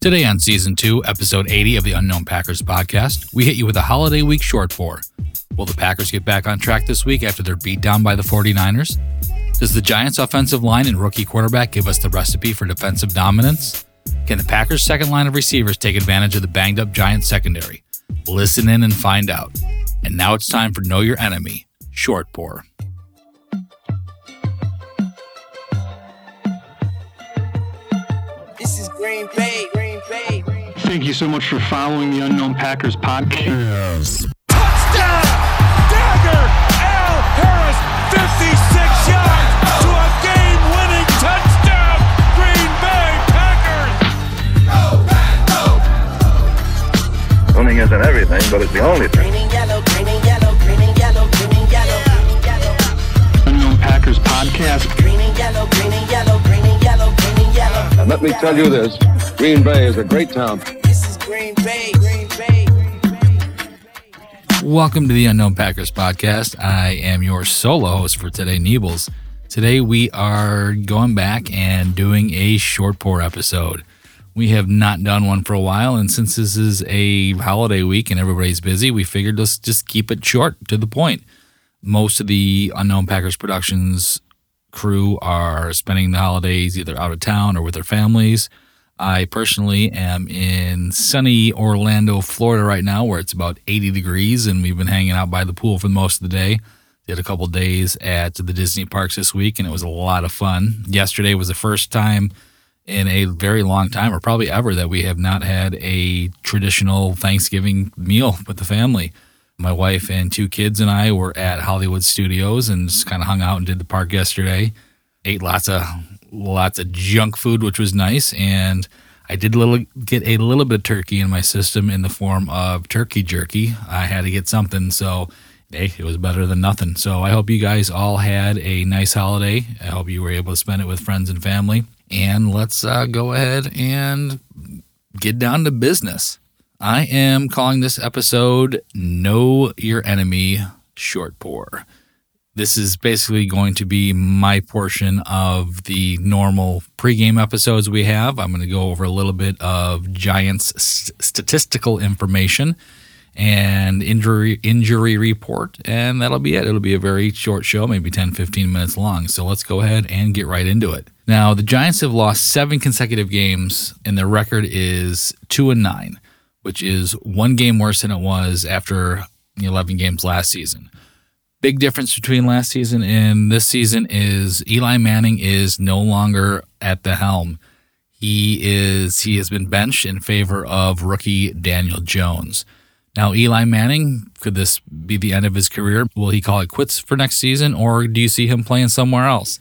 Today on Season 2, Episode 80 of the Unknown Packers podcast, we hit you with a holiday week short pour. Will the Packers get back on track this week after their beat down by the 49ers? Does the Giants' offensive line and rookie quarterback give us the recipe for defensive dominance? Can the Packers' second line of receivers take advantage of the banged up Giants secondary? Listen in and find out. And now it's time for Know Your Enemy, Short Pour. This is Green Bay, Green Bay. Thank you so much for following the Unknown Packers podcast. Touchdown! Dagger! Al Harris, 56 yards to a game-winning touchdown! Green Bay Packers! Winning isn't everything, but it's the only thing. Green and yellow, green and yellow, green and yellow, green and yellow, green and yellow. Unknown Packers podcast. Green and yellow, green and yellow, green and yellow, green and let me tell you this Green Bay is a great town. This is Green Bay, Green Bay. Welcome to the Unknown Packers podcast. I am your solo host for today, Niebles. Today we are going back and doing a short pour episode. We have not done one for a while, and since this is a holiday week and everybody's busy, we figured let's just keep it short to the point. Most of the Unknown Packers Productions crew are spending the holidays either out of town or with their families. I personally am in sunny Orlando, Florida right now, where it's about 80 degrees, and we've been hanging out by the pool for most of the day. Did a couple days at the Disney parks this week, and it was a lot of fun. Yesterday was the first time in a very long time, or probably ever, that we have not had a traditional Thanksgiving meal with the family. My wife and two kids and I were at Hollywood Studios and just kind of hung out and did the park yesterday. Ate lots of lots of junk food, which was nice, and I did little get a little bit of turkey in my system in the form of turkey jerky. I had to get something, so hey, it was better than nothing. So I hope you guys all had a nice holiday. I hope you were able to spend it with friends and family. And let's uh, go ahead and get down to business. I am calling this episode Know Your Enemy Short Pour. This is basically going to be my portion of the normal pregame episodes we have. I'm going to go over a little bit of Giants st- statistical information and injury injury report and that'll be it. It'll be a very short show, maybe 10 15 minutes long. So let's go ahead and get right into it. Now, the Giants have lost 7 consecutive games and their record is 2 and 9, which is one game worse than it was after the 11 games last season big difference between last season and this season is Eli Manning is no longer at the helm. He is he has been benched in favor of rookie Daniel Jones. Now Eli Manning, could this be the end of his career? Will he call it quits for next season or do you see him playing somewhere else?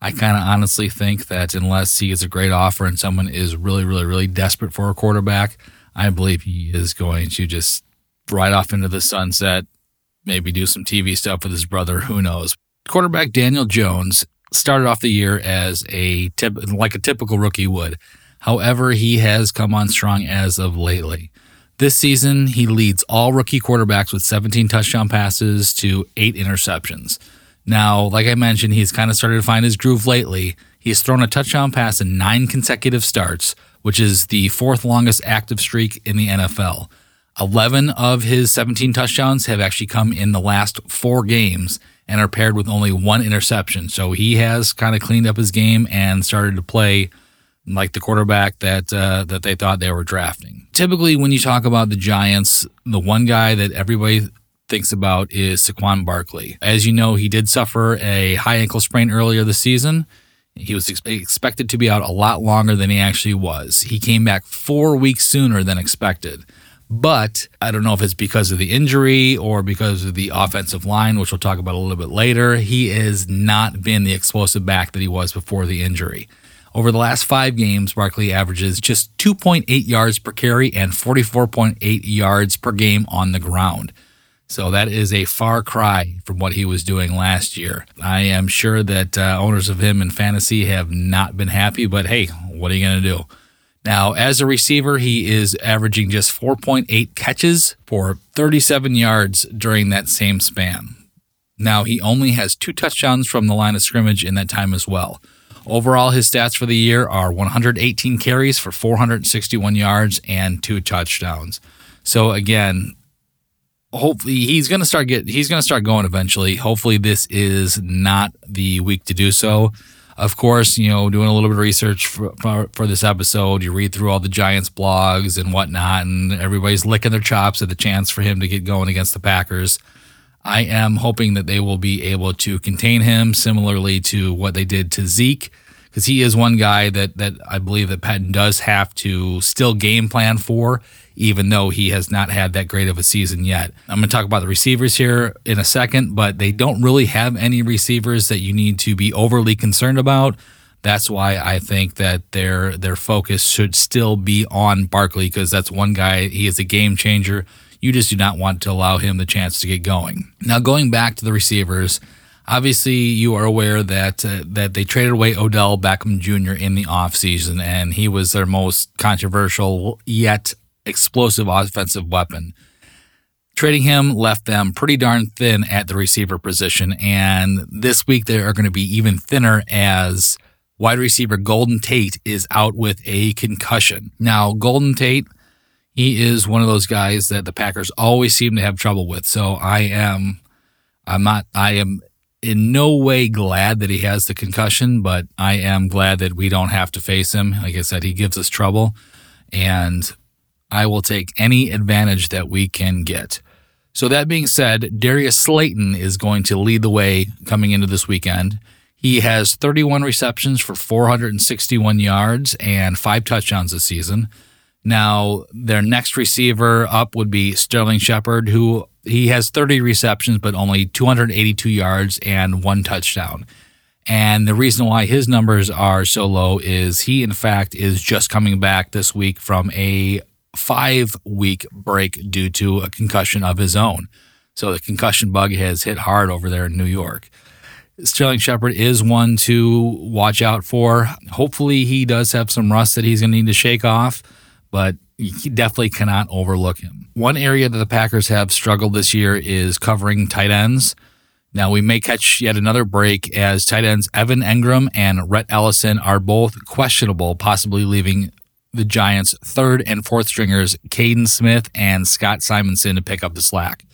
I kind of honestly think that unless he gets a great offer and someone is really, really, really desperate for a quarterback, I believe he is going to just ride off into the sunset, maybe do some TV stuff with his brother. Who knows? Quarterback Daniel Jones started off the year as a tip, like a typical rookie would. However, he has come on strong as of lately. This season, he leads all rookie quarterbacks with 17 touchdown passes to eight interceptions. Now, like I mentioned, he's kind of started to find his groove lately. He has thrown a touchdown pass in nine consecutive starts, which is the fourth longest active streak in the NFL. 11 of his 17 touchdowns have actually come in the last four games and are paired with only one interception. So he has kind of cleaned up his game and started to play like the quarterback that uh, that they thought they were drafting. Typically, when you talk about the Giants, the one guy that everybody thinks about is Saquon Barkley. As you know, he did suffer a high ankle sprain earlier this season. He was ex- expected to be out a lot longer than he actually was. He came back four weeks sooner than expected. But I don't know if it's because of the injury or because of the offensive line, which we'll talk about a little bit later. He has not been the explosive back that he was before the injury. Over the last five games, Barkley averages just 2.8 yards per carry and 44.8 yards per game on the ground. So that is a far cry from what he was doing last year. I am sure that uh, owners of him in fantasy have not been happy, but hey, what are you going to do? Now, as a receiver, he is averaging just 4.8 catches for 37 yards during that same span. Now, he only has two touchdowns from the line of scrimmage in that time as well. Overall, his stats for the year are 118 carries for 461 yards and two touchdowns. So again, hopefully he's going to start get he's going to start going eventually. Hopefully this is not the week to do so. Of course, you know, doing a little bit of research for, for, for this episode, you read through all the Giants blogs and whatnot, and everybody's licking their chops at the chance for him to get going against the Packers. I am hoping that they will be able to contain him similarly to what they did to Zeke, because he is one guy that that I believe that Patton does have to still game plan for, even though he has not had that great of a season yet. I'm going to talk about the receivers here in a second, but they don't really have any receivers that you need to be overly concerned about. That's why I think that their their focus should still be on Barkley because that's one guy. He is a game changer. You just do not want to allow him the chance to get going. Now, going back to the receivers, obviously you are aware that uh, that they traded away Odell Beckham Jr. in the offseason, and he was their most controversial yet explosive offensive weapon. Trading him left them pretty darn thin at the receiver position, and this week they are going to be even thinner as wide receiver Golden Tate is out with a concussion. Now, Golden Tate he is one of those guys that the Packers always seem to have trouble with. So I am, I'm not, I am in no way glad that he has the concussion, but I am glad that we don't have to face him. Like I said, he gives us trouble, and I will take any advantage that we can get. So that being said, Darius Slayton is going to lead the way coming into this weekend. He has 31 receptions for 461 yards and five touchdowns this season. Now, their next receiver up would be Sterling Shepard, who he has 30 receptions, but only 282 yards and one touchdown. And the reason why his numbers are so low is he, in fact, is just coming back this week from a five week break due to a concussion of his own. So the concussion bug has hit hard over there in New York. Sterling Shepard is one to watch out for. Hopefully, he does have some rust that he's going to need to shake off but you definitely cannot overlook him. One area that the Packers have struggled this year is covering tight ends. Now, we may catch yet another break as tight ends Evan Engram and Rhett Ellison are both questionable, possibly leaving the Giants' third and fourth stringers, Caden Smith and Scott Simonson, to pick up the slack.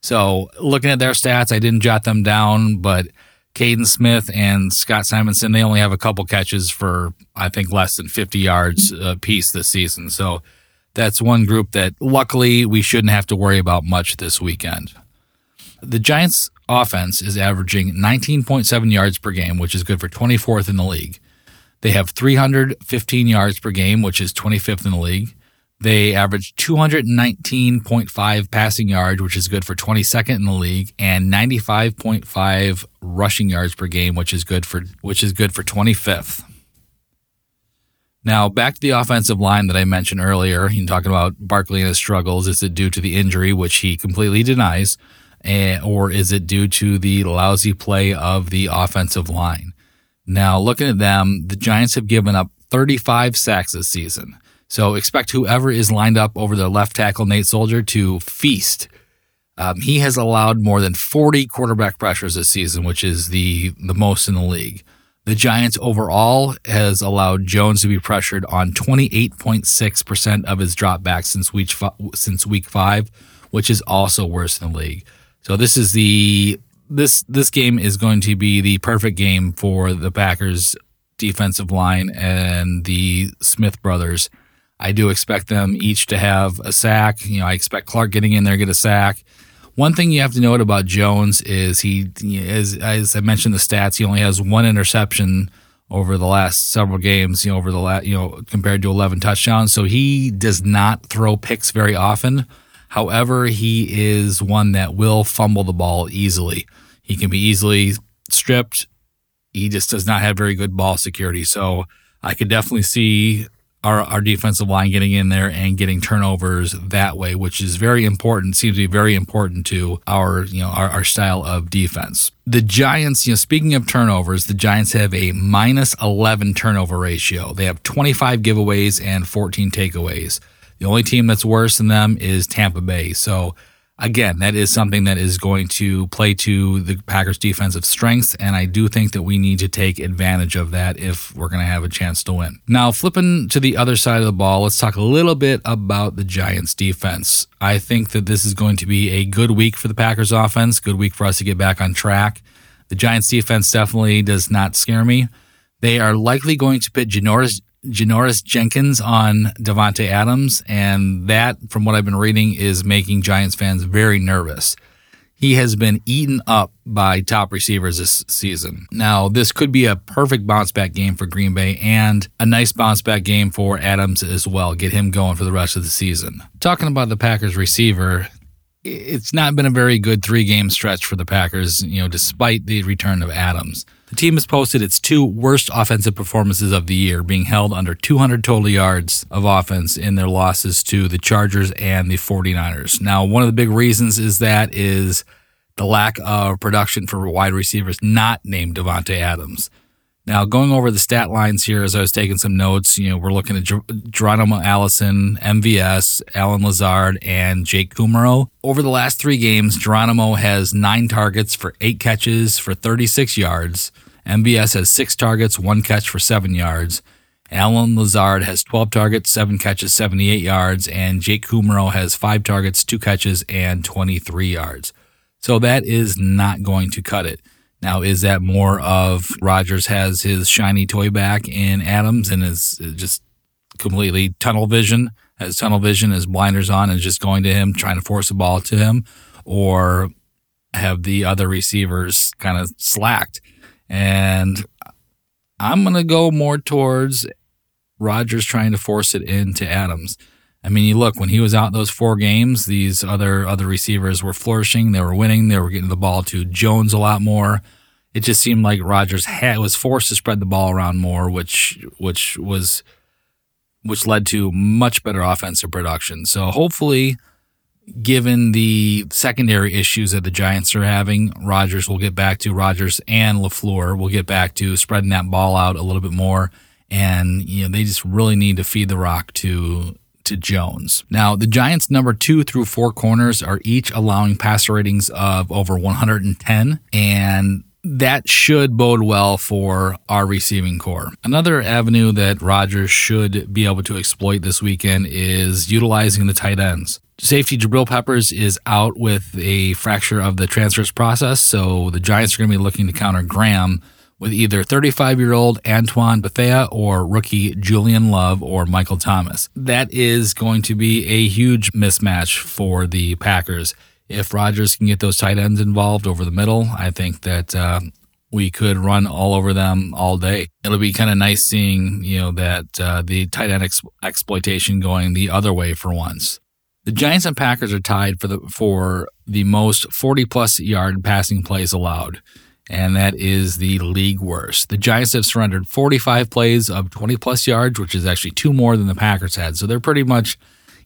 So, looking at their stats, I didn't jot them down, but Caden Smith and Scott Simonson, they only have a couple catches for, I think, less than 50 yards a piece this season. So that's one group that luckily we shouldn't have to worry about much this weekend. The Giants' offense is averaging 19.7 yards per game, which is good for 24th in the league. They have 315 yards per game, which is 25th in the league. They average 219.5 passing yards, which is good for 22nd in the league, and 95.5 rushing yards per game, which is good for which is good for 25th. Now back to the offensive line that I mentioned earlier. You talking about Barkley and his struggles. Is it due to the injury, which he completely denies, eh, or is it due to the lousy play of the offensive line? Now looking at them, the Giants have given up 35 sacks this season. So expect whoever is lined up over the left tackle, Nate Solder, to feast. Um, he has allowed more than 40 quarterback pressures this season, which is the, the most in the league. The Giants overall has allowed Jones to be pressured on 28.6% of his dropbacks since week since week 5, which is also worse than the league. So this is the this this game is going to be the perfect game for the Packers defensive line and the Smith brothers I do expect them each to have a sack. You know, I expect Clark getting in there get a sack. One thing you have to note about Jones is he, as, as I mentioned the stats, he only has one interception over the last several games. You know, over the last, you know, compared to eleven touchdowns. So he does not throw picks very often. However, he is one that will fumble the ball easily. He can be easily stripped. He just does not have very good ball security. So I could definitely see our, our defensive line getting in there and getting turnovers that way, which is very important, seems to be very important to our, you know, our, our style of defense. The Giants, you know, speaking of turnovers, the Giants have a minus 11 turnover ratio. They have 25 giveaways and 14 takeaways. The only team that's worse than them is Tampa Bay. So again, that is something that is going to play to the Packers' defensive strengths, and I do think that we need to take advantage of that if we're going to have a chance to win. Now, flipping to the other side of the ball, let's talk a little bit about the Giants' defense. I think that this is going to be a good week for the Packers' offense, good week for us to get back on track. The Giants' defense definitely does not scare me. They are likely going to put Janoris Janoris Jenkins on Davante Adams, and that, from what I've been reading, is making Giants fans very nervous. He has been eaten up by top receivers this season. Now, this could be a perfect bounce back game for Green Bay and a nice bounce back game for Adams as well. Get him going for the rest of the season. Talking about the Packers receiver, it's not been a very good three game stretch for the Packers, you know, despite the return of Adams. The team has posted its two worst offensive performances of the year, being held under 200 total yards of offense in their losses to the Chargers and the 49ers. Now, one of the big reasons is that is the lack of production for wide receivers not named Davante Adams. Now, going over the stat lines here as I was taking some notes, you know, we're looking at Ger- Geronimo Allison, MVS, Allen Lazard, and Jake Kumerow. Over the last three games, Geronimo has nine targets for eight catches for 36 yards. MVS has six targets, one catch for seven yards. Allen Lazard has 12 targets, seven catches, 78 yards. And Jake Kumerow has five targets, two catches, and 23 yards. So that is not going to cut it. Now, is that more of Rodgers has his shiny toy back in Adams and is uh, just completely tunnel vision, has tunnel vision, his blinders on, and just going to him, trying to force the ball to him? Or have the other receivers kind of slacked? And I'm going to go more towards Rodgers trying to force it into Adams. I mean, you look when he was out those four games, these other other receivers were flourishing. They were winning. They were getting the ball to Jones a lot more. It just seemed like Rodgers had, was forced to spread the ball around more, which which was which led to much better offensive production. So hopefully, given the secondary issues that the Giants are having, Rodgers will get back to Rodgers and LaFleur will get back to spreading that ball out a little bit more. And you know they just really need to feed the rock to to Jones. Now, the Giants' number two through four corners are each allowing passer ratings of over 110, and that should bode well for our receiving corps. Another avenue that Rodgers should be able to exploit this weekend is utilizing the tight ends. Safety Jabril Peppers is out with a fracture of the transverse process, so the Giants are going to be looking to counter Graham with either 35 year old Antoine Bethea or rookie Julian Love or Michael Thomas. That is going to be a huge mismatch for the Packers. If Rodgers can get those tight ends involved over the middle, I think that uh, we could run all over them all day. It'll be kind of nice seeing, you know, that uh, the tight end ex- exploitation going the other way for once. The Giants and Packers are tied for the for the most 40 plus yard passing plays allowed and that is the league worst. The Giants have surrendered 45 plays of 20 plus yards, which is actually two more than the Packers had. So they're pretty much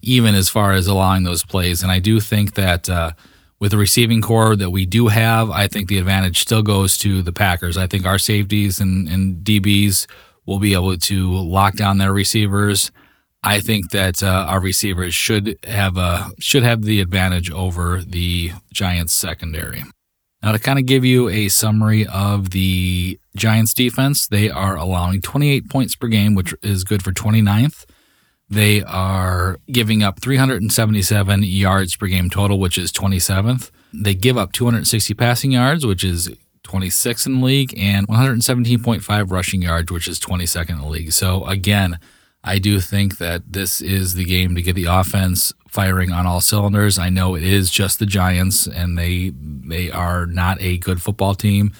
even as far as allowing those plays. And I do think that uh, with the receiving corps that we do have, I think the advantage still goes to the Packers. I think our safeties and, and DBs will be able to lock down their receivers. I think that uh, our receivers should have a should have the advantage over the Giants secondary. Now, to kind of give you a summary of the Giants defense, they are allowing 28 points per game, which is good for 29th. They are giving up 377 yards per game total, which is 27th. They give up 260 passing yards, which is 26th in the league, and 117.5 rushing yards, which is 22nd in the league. So, again, I do think that this is the game to get the offense firing on all cylinders. I know it is just the Giants and they they are not a good football team,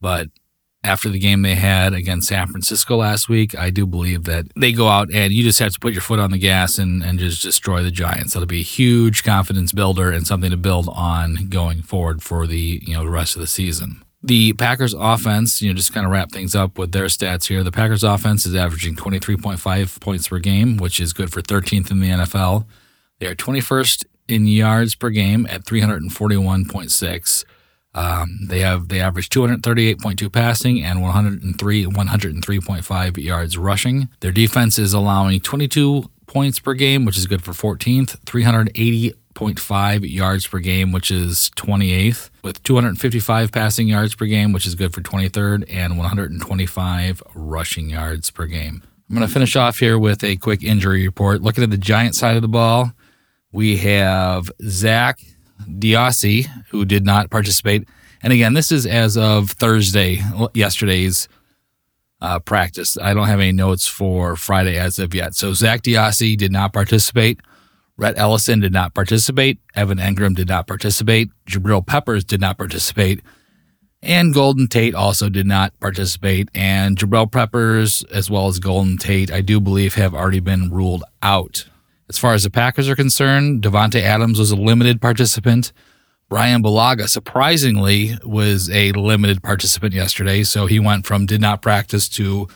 but after the game they had against San Francisco last week, I do believe that they go out and you just have to put your foot on the gas and, and just destroy the Giants. That'll be a huge confidence builder and something to build on going forward for the you know the rest of the season. The Packers offense, you know, just kind of wrap things up with their stats here. The Packers offense is averaging 23.5 points per game, which is good for 13th in the NFL. They are 21st in yards per game at 341.6. Um, they have they average 238.2 passing and 103 103.5 yards rushing. Their defense is allowing 22 points per game, which is good for 14th, 380 6.5 yards per game, which is 28th, with 255 passing yards per game, which is good for 23rd, and 125 rushing yards per game. I'm going to finish off here with a quick injury report. Looking at the Giant side of the ball, we have Zach Diossi, who did not participate. And again, this is as of Thursday, yesterday's uh, practice. I don't have any notes for Friday as of yet. So Zach Diossi did not participate. Rhett Ellison did not participate. Evan Engram did not participate. Jabril Peppers did not participate. And Golden Tate also did not participate. And Jabril Peppers, as well as Golden Tate, I do believe have already been ruled out. As far as the Packers are concerned, Davante Adams was a limited participant. Brian Bulaga, surprisingly, was a limited participant yesterday. So he went from did not practice to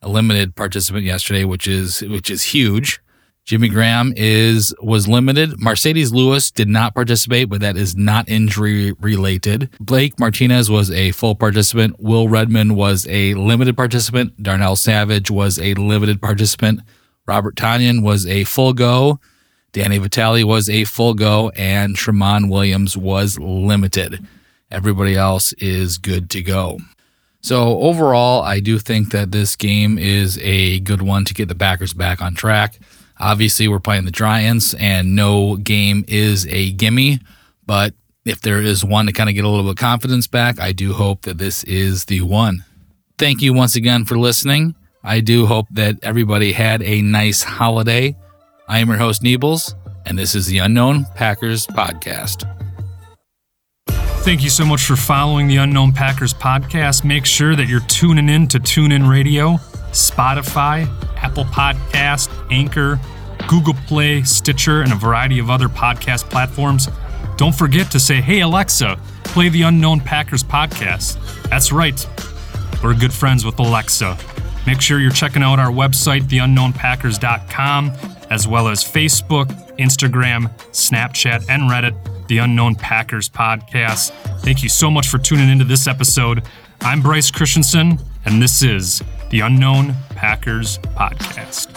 a limited participant yesterday, which is which is huge. Jimmy Graham is was limited. Marcedes Lewis did not participate, but that is not injury related. Blake Martinez was a full participant. Will Redmond was a limited participant. Darnell Savage was a limited participant. Robert Tonyan was a full go. Danny Vitale was a full go, and Tramon Williams was limited. Everybody else is good to go. So overall, I do think that this game is a good one to get the backers back on track. Obviously, we're playing the Giants, and no game is a gimme. But if there is one to kind of get a little bit of confidence back, I do hope that this is the one. Thank you once again for listening. I do hope that everybody had a nice holiday. I am your host, Niebles, and this is the Unknown Packers Podcast. Thank you so much for following the Unknown Packers podcast. Make sure that you're tuning in to TuneIn Radio, Spotify, Apple Podcast, Anchor, Google Play, Stitcher, and a variety of other podcast platforms. Don't forget to say, hey, Alexa, play the Unknown Packers podcast. That's right. We're good friends with Alexa. Make sure you're checking out our website, theunknownpackers.com, as well as Facebook, Instagram, Snapchat, and Reddit, The Unknown Packers Podcast. Thank you so much for tuning into this episode. I'm Bryce Christensen, and this is the Unknown Packers Podcast.